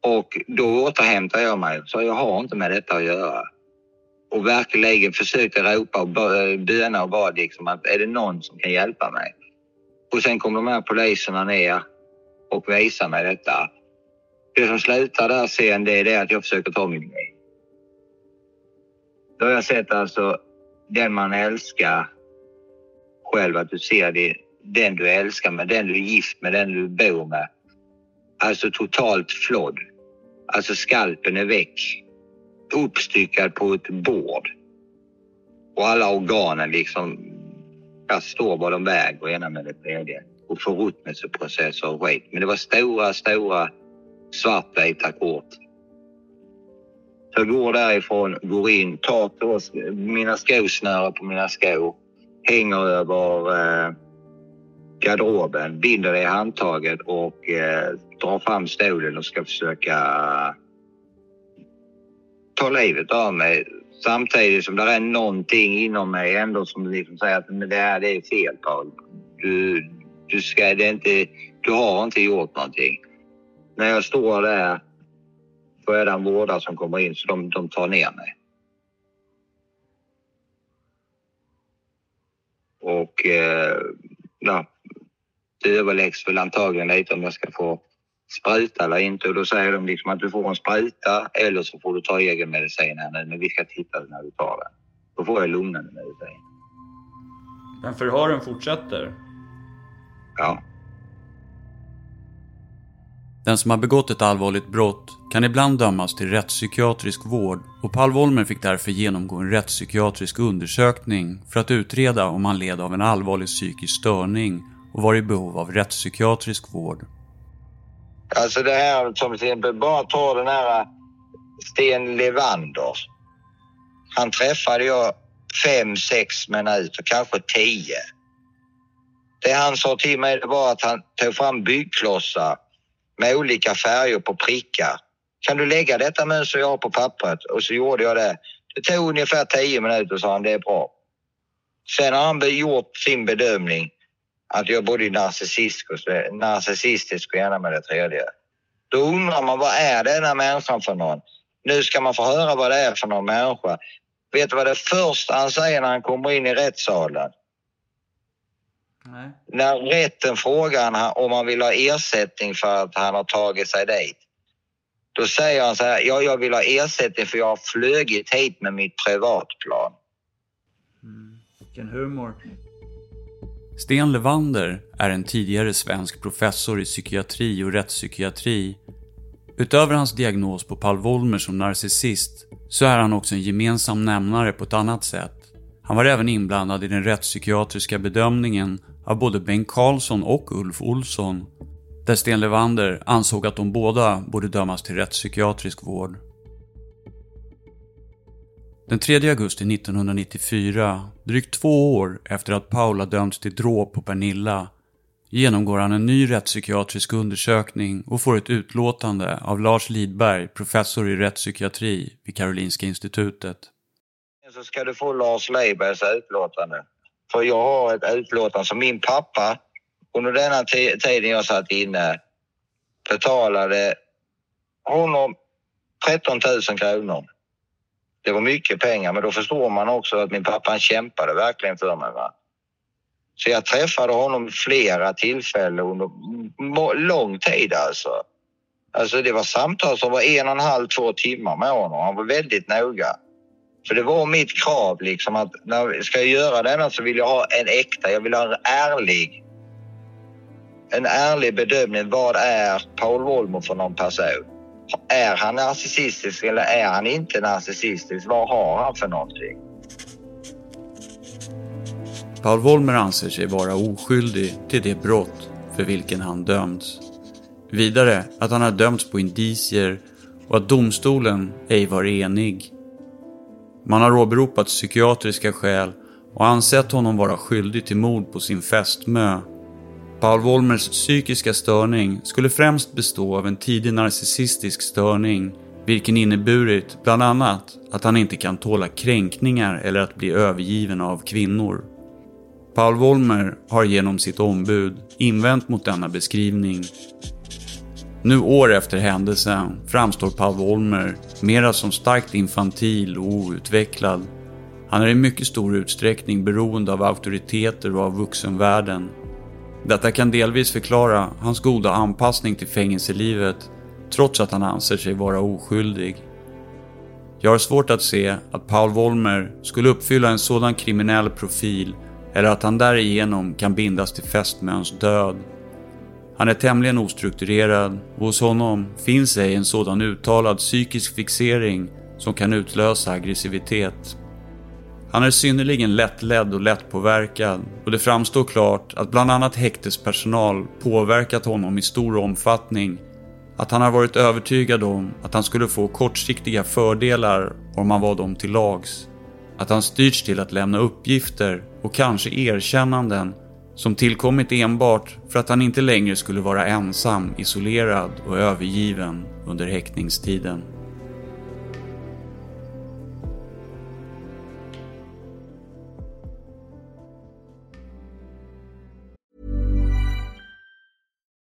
Och då återhämtade jag mig, så jag har inte med detta att göra. Och verkligen försökte ropa och eh, böna och bad liksom att är det någon som kan hjälpa mig? Och sen kom de här poliserna ner och visade mig detta. Det som slutar där sen det är det att jag försöker ta min liv. Då har jag sett alltså den man älskar själv, att du ser det, den du älskar med, den du är gift med, den du bor med. Alltså totalt flodd. Alltså skalpen är väck. Uppstyckad på ett bord. Och alla organen liksom, Där står vad de väger ena med det tredje. Och förruttnelseprocesser och skit. Men det var stora, stora svartvita kort jag går därifrån, går in, tar på mina skosnören på mina skor, hänger över eh, garderoben, binder det i handtaget och eh, drar fram stolen och ska försöka ta livet av mig. Samtidigt som det är någonting inom mig ändå som liksom säger att men det här det är fel Paul. Du, du, ska, det är inte, du har inte gjort någonting. När jag står där så är det en vårdare som kommer in så de, de tar ner mig. Och eh, ja, det överläggs väl antagligen lite om jag ska få spruta eller inte och då säger de liksom att du får en spruta eller så får du ta egen medicin här nu men vi ska titta när du tar den. Då får jag lugnande medicin. Men förhören fortsätter? Ja. Den som har begått ett allvarligt brott kan ibland dömas till rättspsykiatrisk vård och Paul Wollmer fick därför genomgå en rättspsykiatrisk undersökning för att utreda om han led av en allvarlig psykisk störning och var i behov av rättspsykiatrisk vård. Alltså det här som till exempel, bara ta den här eh, Sten Levander. Han träffade jag fem, sex minuter, kanske tio. Det han sa till mig var att han tog fram byggklossar med olika färger på prickar. Kan du lägga detta mönster jag har på pappret? Och så gjorde jag det. Det tog ungefär tio minuter sa han, det är bra. Sen har han gjort sin bedömning att jag är både narcissistisk och gärna med det tredje. Då undrar man vad är denna människan för någon? Nu ska man få höra vad det är för någon människa. Vet du vad det första han säger när han kommer in i rättssalen? Nej. När rätten frågar om han vill ha ersättning för att han har tagit sig dit. Då säger han så här, ja, jag vill ha ersättning för jag har flugit hit med mitt privatplan. Vilken humor. Sten Levander är en tidigare svensk professor i psykiatri och rättspsykiatri. Utöver hans diagnos på Paul Wollmer som narcissist så är han också en gemensam nämnare på ett annat sätt. Han var även inblandad i den rättspsykiatriska bedömningen av både Bengt Karlsson och Ulf Olsson, där Sten Levander ansåg att de båda borde dömas till rättspsykiatrisk vård. Den 3 augusti 1994, drygt två år efter att Paula dömts till dråp på Pernilla, genomgår han en ny rättspsykiatrisk undersökning och får ett utlåtande av Lars Lidberg, professor i rättspsykiatri vid Karolinska institutet. Så ska du få Lars Lidbergs utlåtande. För jag har ett utlåtande som min pappa under denna tiden jag satt inne betalade honom 13 000 kronor. Det var mycket pengar, men då förstår man också att min pappa han kämpade verkligen för mig. Va? Så jag träffade honom flera tillfällen under lång tid alltså. Alltså det var samtal som var en och en halv, två timmar med honom. Han var väldigt noga. För det var mitt krav liksom att när jag ska göra denna så vill jag ha en äkta, jag vill ha en ärlig en ärlig bedömning. Vad är Paul Wollmer för någon person? Är han narcissistisk eller är han inte narcissistisk? Vad har han för någonting? Paul Wollmer anser sig vara oskyldig till det brott för vilken han dömts. Vidare att han har dömts på indicier och att domstolen ej var enig. Man har åberopat psykiatriska skäl och ansett honom vara skyldig till mord på sin fästmö. Paul Wolmers psykiska störning skulle främst bestå av en tidig narcissistisk störning vilken inneburit bland annat att han inte kan tåla kränkningar eller att bli övergiven av kvinnor. Paul Wolmer har genom sitt ombud invänt mot denna beskrivning. Nu år efter händelsen framstår Paul Wolmer mera som starkt infantil och outvecklad. Han är i mycket stor utsträckning beroende av auktoriteter och av vuxenvärlden. Detta kan delvis förklara hans goda anpassning till fängelselivet trots att han anser sig vara oskyldig. Jag har svårt att se att Paul Wollmer skulle uppfylla en sådan kriminell profil eller att han därigenom kan bindas till fästmöns död. Han är tämligen ostrukturerad och hos honom finns ej en sådan uttalad psykisk fixering som kan utlösa aggressivitet. Han är synnerligen lättledd och lättpåverkad och det framstår klart att bland annat häktespersonal påverkat honom i stor omfattning. Att han har varit övertygad om att han skulle få kortsiktiga fördelar om han var dem till lags. Att han styrts till att lämna uppgifter och kanske erkännanden som tillkommit enbart för att han inte längre skulle vara ensam, isolerad och övergiven under häktningstiden.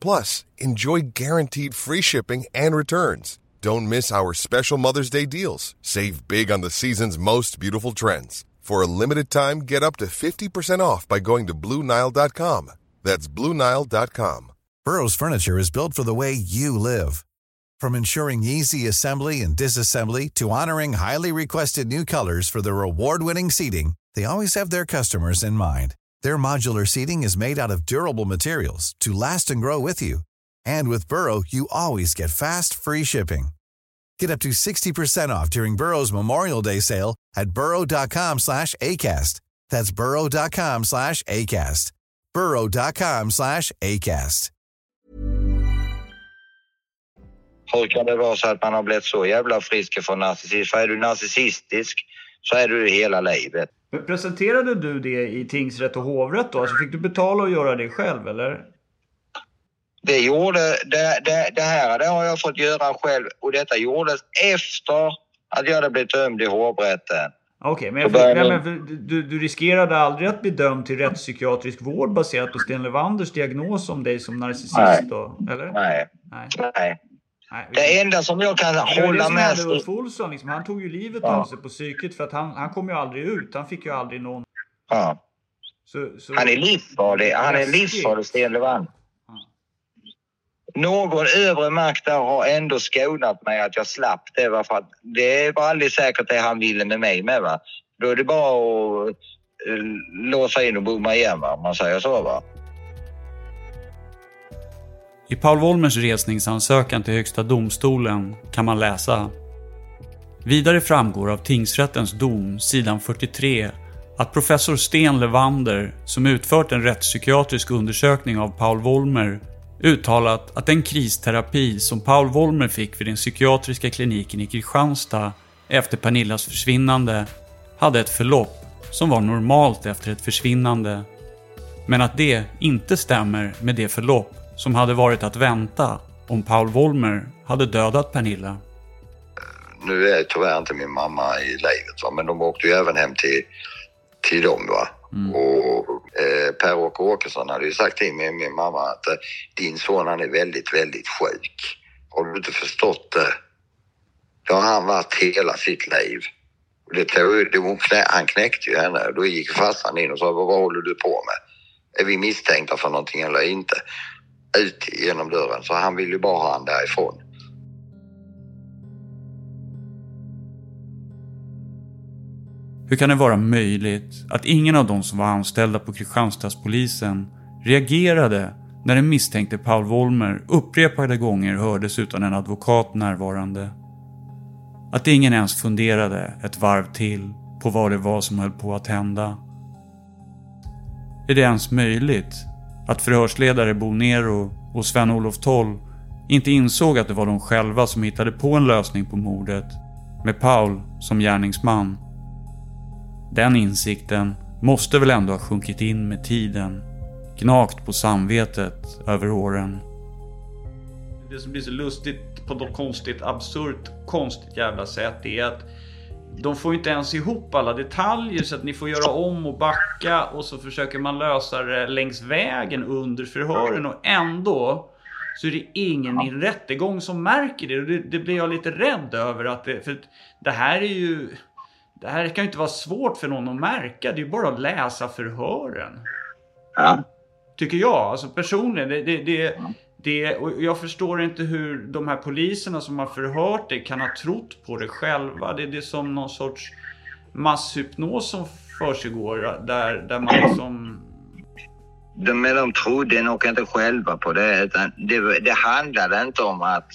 Plus, enjoy guaranteed free shipping and returns. Don't miss our special Mother's Day deals. Save big on the season's most beautiful trends. For a limited time, get up to 50% off by going to BlueNile.com. That's BlueNile.com. Burrow's furniture is built for the way you live. From ensuring easy assembly and disassembly to honoring highly requested new colors for their award-winning seating, they always have their customers in mind. Their modular seating is made out of durable materials to last and grow with you. And with Burrow, you always get fast, free shipping. Get up to 60% off during Burrow's Memorial Day sale at burrow.com slash ACAST. That's burrow.com slash ACAST. burrow.com slash ACAST. hur kan det vara så att man har blivit så jävla frisk från? För är du narcissistisk så är du det hela livet. Men presenterade du det i tingsrätt och hovrätt då? Alltså fick du betala och göra det själv eller? Det, gjorde, det, det, det här det har jag fått göra själv och detta gjordes efter att jag hade blivit dömd i hovrätten. Okej, men, jag, Då började nej, men du, du riskerade aldrig att bli dömd till rättspsykiatrisk vård baserat på Sten Levanders diagnos om dig som narcissist Nej. då? Eller? Nej. Nej. Nej. Nej. Det enda som jag kan Det det hålla som med... hände Ulf Olsson. Liksom. Han tog ju livet Ja. av sig på psyket för att han, han kom ju aldrig ut. Han fick ju aldrig någon... Ja. Så, så... Han är livsfarlig. Han är livsfarlig, Sten Levander. Någon övre makt där har ändå skånat mig att jag slapp det. Va? För det var aldrig säkert det han ville med mig med. Va? Då är det bara att eh, låsa in och bomma igen, va? om man säger så. Va? I Paul Wollmers resningsansökan till Högsta domstolen kan man läsa Vidare framgår av tingsrättens dom, sidan 43, att professor Sten Levander, som utfört en rättspsykiatrisk undersökning av Paul Wollmer, uttalat att den kristerapi som Paul Wollmer fick vid den psykiatriska kliniken i Kristianstad efter Pernillas försvinnande hade ett förlopp som var normalt efter ett försvinnande. Men att det inte stämmer med det förlopp som hade varit att vänta om Paul Wollmer hade dödat Pernilla. Nu är tyvärr inte min mamma i livet, va? men de åkte ju även hem till, till dem. Va? Och eh, Per-Åke Åkesson hade ju sagt till min, min mamma att eh, din son han är väldigt, väldigt sjuk. Har du inte förstått det? Det har han varit hela sitt liv. Det tog, det, knä, han knäckte ju henne. Då gick farsan in och sa, vad, vad håller du på med? Är vi misstänkta för någonting eller inte? Ut genom dörren. Så han ville ju bara ha han därifrån. Hur kan det vara möjligt att ingen av de som var anställda på Kristianstadspolisen reagerade när den misstänkte Paul Wollmer upprepade gånger hördes utan en advokat närvarande? Att ingen ens funderade ett varv till på vad det var som höll på att hända? Är det ens möjligt att förhörsledare Bo Nero och Sven-Olof Toll inte insåg att det var de själva som hittade på en lösning på mordet med Paul som gärningsman? Den insikten måste väl ändå ha sjunkit in med tiden, gnagt på samvetet över åren. Det som blir så lustigt på något konstigt, absurt, konstigt jävla sätt är att de får inte ens ihop alla detaljer så att ni får göra om och backa och så försöker man lösa det längs vägen under förhören och ändå så är det ingen i en rättegång som märker det. Och det, det blir jag lite rädd över att det, för det här är ju det här kan ju inte vara svårt för någon att märka. Det är ju bara att läsa förhören. Ja. Tycker jag. Alltså personligen. Det, det, det, det, och jag förstår inte hur de här poliserna som har förhört dig kan ha trott på det själva. Det, det är som någon sorts masshypnos som försiggår. Där, där man liksom... de, men de trodde nog inte själva på det. Utan det, det handlade inte om att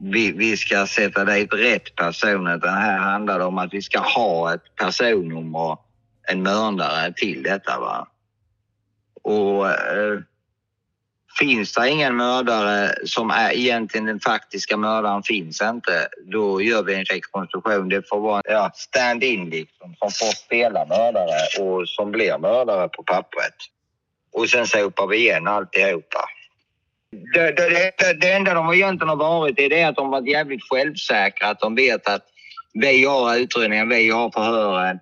vi, vi ska sätta dit rätt person utan här handlar det om att vi ska ha ett personnummer, en mördare till detta. Va? Och eh, finns det ingen mördare som är egentligen den faktiska mördaren finns inte, då gör vi en rekonstruktion. Det får vara ja, stand-in liksom, som får spela mördare och som blir mördare på pappret. Och sen sopar vi igen alltihopa. Det, det, det, det enda de egentligen har varit är det att de varit jävligt självsäkra. Att de vet att vi har utredningen, vi har förhören.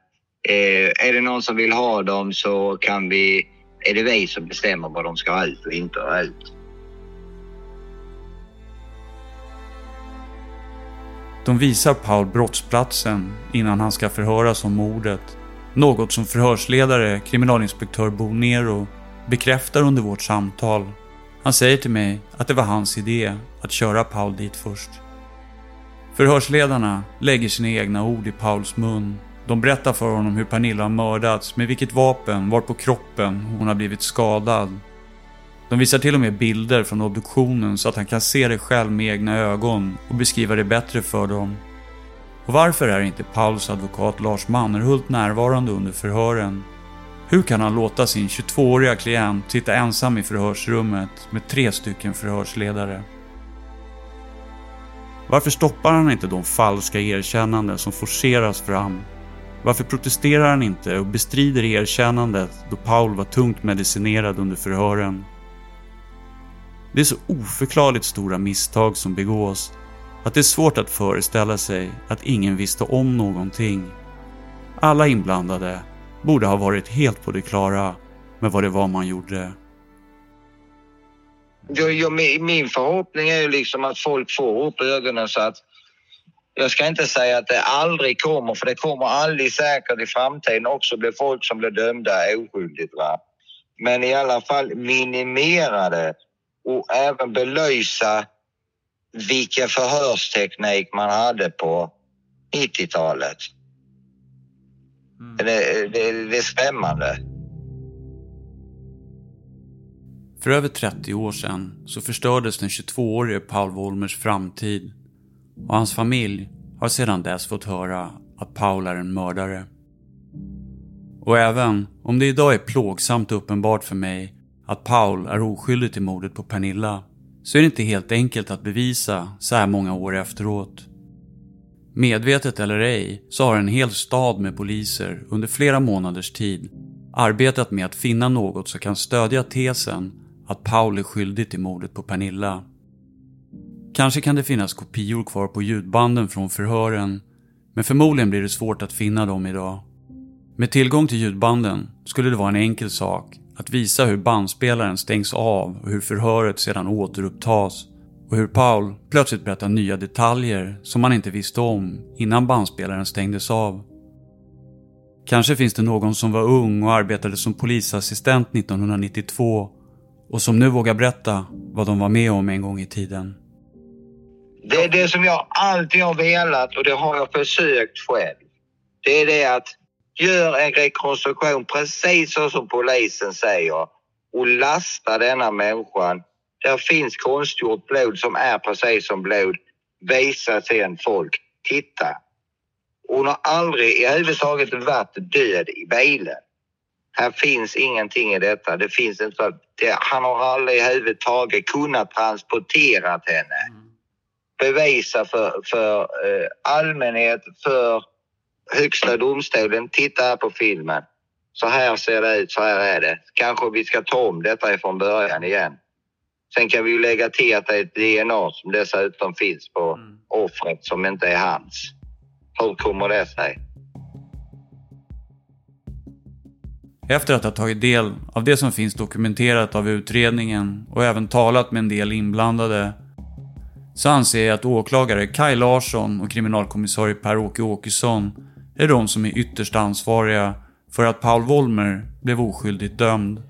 Eh, är det någon som vill ha dem så kan vi, är det vi som bestämmer vad de ska ha ut och inte ha ut. De visar Paul brottsplatsen innan han ska förhöras om mordet. Något som förhörsledare, kriminalinspektör Bo Nero, bekräftar under vårt samtal. Han säger till mig att det var hans idé att köra Paul dit först. Förhörsledarna lägger sina egna ord i Pauls mun. De berättar för honom hur Pernilla har mördats, med vilket vapen, var på kroppen hon har blivit skadad. De visar till och med bilder från obduktionen så att han kan se det själv med egna ögon och beskriva det bättre för dem. Och varför är inte Pauls advokat Lars Mannerhult närvarande under förhören? Hur kan han låta sin 22-åriga klient sitta ensam i förhörsrummet med tre stycken förhörsledare? Varför stoppar han inte de falska erkännanden som forceras fram? Varför protesterar han inte och bestrider erkännandet då Paul var tungt medicinerad under förhören? Det är så oförklarligt stora misstag som begås att det är svårt att föreställa sig att ingen visste om någonting. Alla inblandade borde ha varit helt på det klara med vad det var man gjorde. Jag, jag, min förhoppning är ju liksom att folk får upp ögonen så att jag ska inte säga att det aldrig kommer, för det kommer aldrig säkert i framtiden också bli folk som blir dömda oskyldigt. Va? Men i alla fall minimera det och även belysa vilken förhörsteknik man hade på 90-talet. Mm. Det, det, det är skrämmande. För över 30 år sedan så förstördes den 22-årige Paul Wolmers framtid och hans familj har sedan dess fått höra att Paul är en mördare. Och även om det idag är plågsamt uppenbart för mig att Paul är oskyldig till mordet på Pernilla så är det inte helt enkelt att bevisa så här många år efteråt. Medvetet eller ej så har en hel stad med poliser under flera månaders tid arbetat med att finna något som kan stödja tesen att Paul är skyldig till mordet på Pernilla. Kanske kan det finnas kopior kvar på ljudbanden från förhören, men förmodligen blir det svårt att finna dem idag. Med tillgång till ljudbanden skulle det vara en enkel sak att visa hur bandspelaren stängs av och hur förhöret sedan återupptas och hur Paul plötsligt berättar nya detaljer som man inte visste om innan bandspelaren stängdes av. Kanske finns det någon som var ung och arbetade som polisassistent 1992 och som nu vågar berätta vad de var med om en gång i tiden. Det är det som jag alltid har velat och det har jag försökt själv. Det är det att gör en rekonstruktion precis så som polisen säger och lasta denna människan. Där finns konstgjort blod som är precis som blod. Visa sen folk, titta. Hon har aldrig i huvudtaget varit död i bilen. Här finns ingenting i detta. Det finns inte, det, han har aldrig i huvudtaget kunnat transportera henne. Mm. Bevisa för, för eh, allmänhet, för Högsta domstolen, titta här på filmen. Så här ser det ut, så här är det. Kanske vi ska ta om detta ifrån början igen. Sen kan vi ju lägga till att det är ett DNA som dessutom finns på mm. offret som inte är hans. Hur kommer det sig? Efter att ha tagit del av det som finns dokumenterat av utredningen och även talat med en del inblandade så anser jag att åklagare Kaj Larsson och kriminalkommissarie Per-Åke Åkesson är de som är ytterst ansvariga för att Paul Wollmer blev oskyldigt dömd.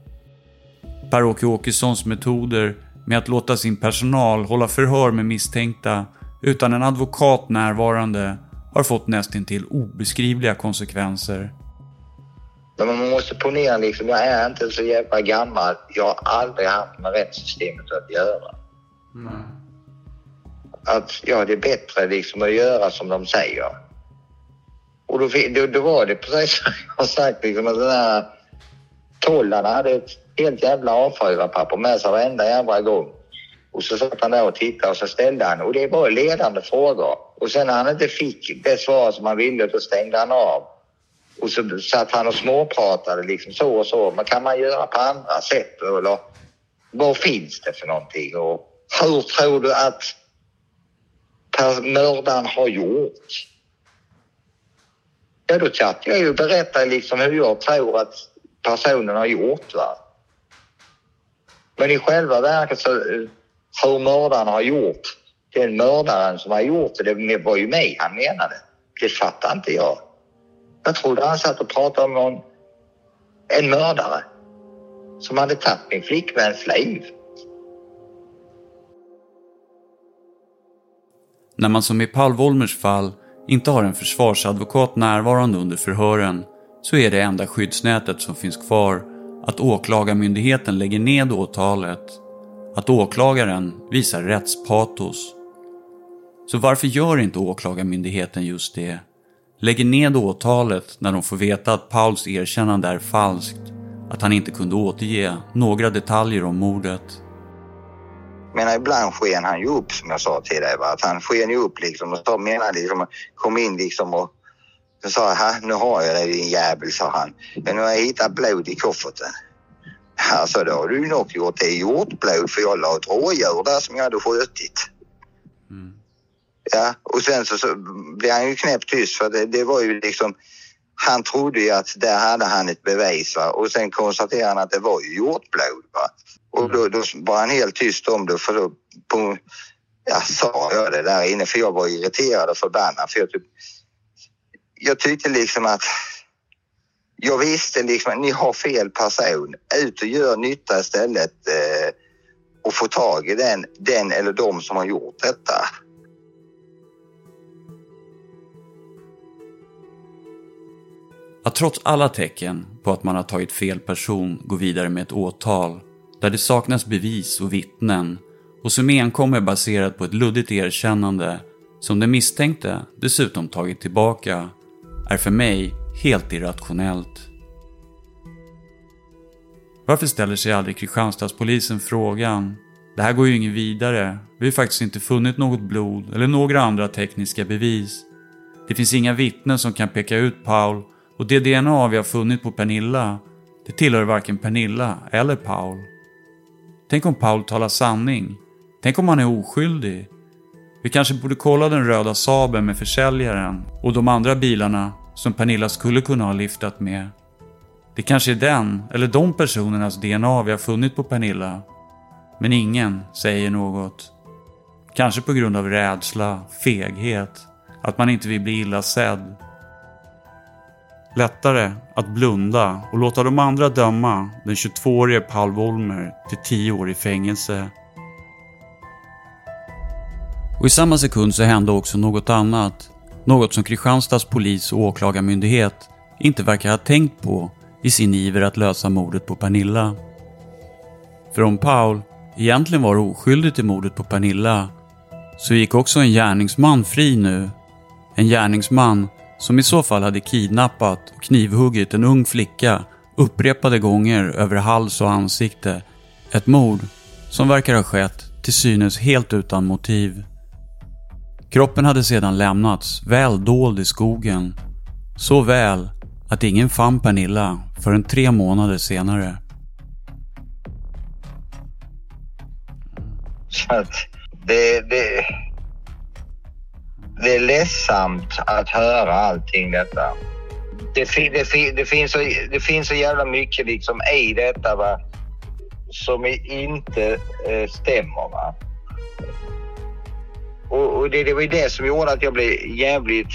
Per-Åke Åkessons metoder med att låta sin personal hålla förhör med misstänkta utan en advokat närvarande har fått nästintill obeskrivliga konsekvenser. Men man måste ponera liksom, jag är inte så jävla gammal. Jag har aldrig haft med rättssystemet att göra. Mm. Att ja, det är bättre liksom att göra som de säger. Och då, då, då var det precis som jag har sagt, liksom, att den här tollarna hade ett helt jävla A4-papper med sig varenda jävla gång. Och så satt han där och tittade och så ställde han, och det var ledande frågor. Och sen när han inte fick det svar som han ville, då stängde han av. Och så satt han och småpratade liksom så och så. Men kan man göra på andra sätt? Eller vad finns det för någonting? Och hur tror du att mördaren har gjort? Ja, då satt jag ju och berättade liksom hur jag tror att personen har gjort. Va? Men i själva verket så eh, hur mördaren har gjort, den mördaren som har gjort det, det var ju mig han menade. Det fattar inte jag. Jag trodde han satt och pratade om någon, en mördare som hade tagit min flickväns liv. När man som i Paul Wollmers fall inte har en försvarsadvokat närvarande under förhören så är det enda skyddsnätet som finns kvar att åklagarmyndigheten lägger ned åtalet. Att åklagaren visar rättspatos. Så varför gör inte åklagarmyndigheten just det? Lägger ned åtalet när de får veta att Pauls erkännande är falskt, att han inte kunde återge några detaljer om mordet. Men ibland sken han ju upp som jag sa till dig. Va? Att han sken ju upp liksom och så menade liksom, kom in liksom och så sa jag, nu har jag dig din jävel, sa han. Men nu har jag hittat blod i kofferten. Alltså då har du nog gjort det hjortblod för jag la ett rådjur där som jag hade skjutit. Mm. Ja, och sen så, så blev han ju knäppt tyst för det, det var ju liksom han trodde ju att där hade han ett bevis va? och sen konstaterade han att det var ju hjortblod. Va? Och då, då var han helt tyst om det för då på, ja, sa jag det där inne för jag var irriterad och förbannad. För jag, typ, jag tyckte liksom att jag visste liksom att ni har fel person. Ut och gör nytta istället eh, och få tag i den, den eller de som har gjort detta. Att trots alla tecken på att man har tagit fel person gå vidare med ett åtal där det saknas bevis och vittnen och som enkom är baserat på ett luddigt erkännande som den misstänkte dessutom tagit tillbaka är för mig helt irrationellt. Varför ställer sig aldrig Kristianstadspolisen frågan det här går ju ingen vidare. Vi har faktiskt inte funnit något blod eller några andra tekniska bevis. Det finns inga vittnen som kan peka ut Paul och det DNA vi har funnit på Pernilla, det tillhör varken Pernilla eller Paul. Tänk om Paul talar sanning? Tänk om han är oskyldig? Vi kanske borde kolla den röda Saaben med försäljaren och de andra bilarna som Pernilla skulle kunna ha liftat med. Det kanske är den, eller de personernas DNA vi har funnit på Pernilla. Men ingen säger något. Kanske på grund av rädsla, feghet, att man inte vill bli illa sedd. Lättare att blunda och låta de andra döma den 22-årige Paul Wollmer till 10 år i fängelse. Och i samma sekund så hände också något annat. Något som Kristianstads polis och åklagarmyndighet inte verkar ha tänkt på i sin iver att lösa mordet på Pernilla. För om Paul egentligen var oskyldig till mordet på Pernilla så gick också en gärningsman fri nu. En gärningsman som i så fall hade kidnappat och knivhuggit en ung flicka upprepade gånger över hals och ansikte. Ett mord som verkar ha skett till synes helt utan motiv. Kroppen hade sedan lämnats väl dold i skogen. Så väl att ingen fann Pernilla förrän tre månader senare. Så att det, det, det är ledsamt att höra allting detta. Det, det, det, finns, så, det finns så jävla mycket liksom i detta va, som inte eh, stämmer. Va? Och, och det, det var ju det som gjorde att jag blev jävligt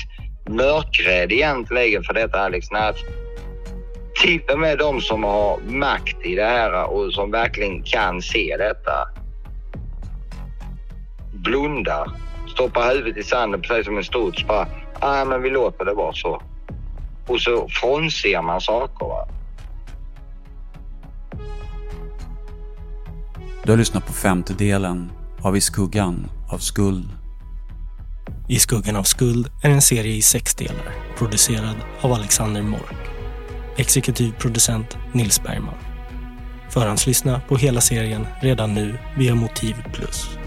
mörkrädd egentligen för detta Alex. När till och typ med de som har makt i det här och som verkligen kan se detta blundar, stoppar huvudet i sanden precis som en struts. Bara, ah, men vi låter det vara så. Och så frånser man saker. Va? Du har lyssnat på femte delen av I skuggan av skuld. I skuggan av skuld är en serie i sex delar producerad av Alexander Mork. Exekutiv producent Nils Bergman. Förhandslyssna på hela serien redan nu via Motiv Plus.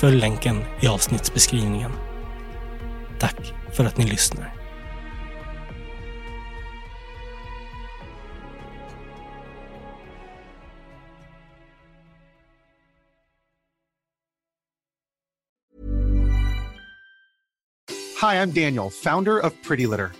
Följ länken i avsnittsbeskrivningen. Tack för att ni lyssnar. Hi, I'm Daniel, founder of Pretty Litter.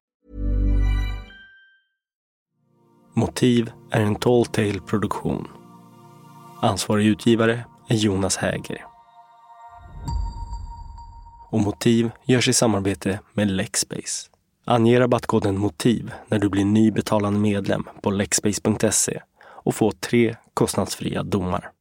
Motiv är en Tall Tale-produktion. Ansvarig utgivare är Jonas Häger. Och Motiv görs i samarbete med Lexbase. Ange rabattkoden MOTIV när du blir ny betalande medlem på lexbase.se och få tre kostnadsfria domar.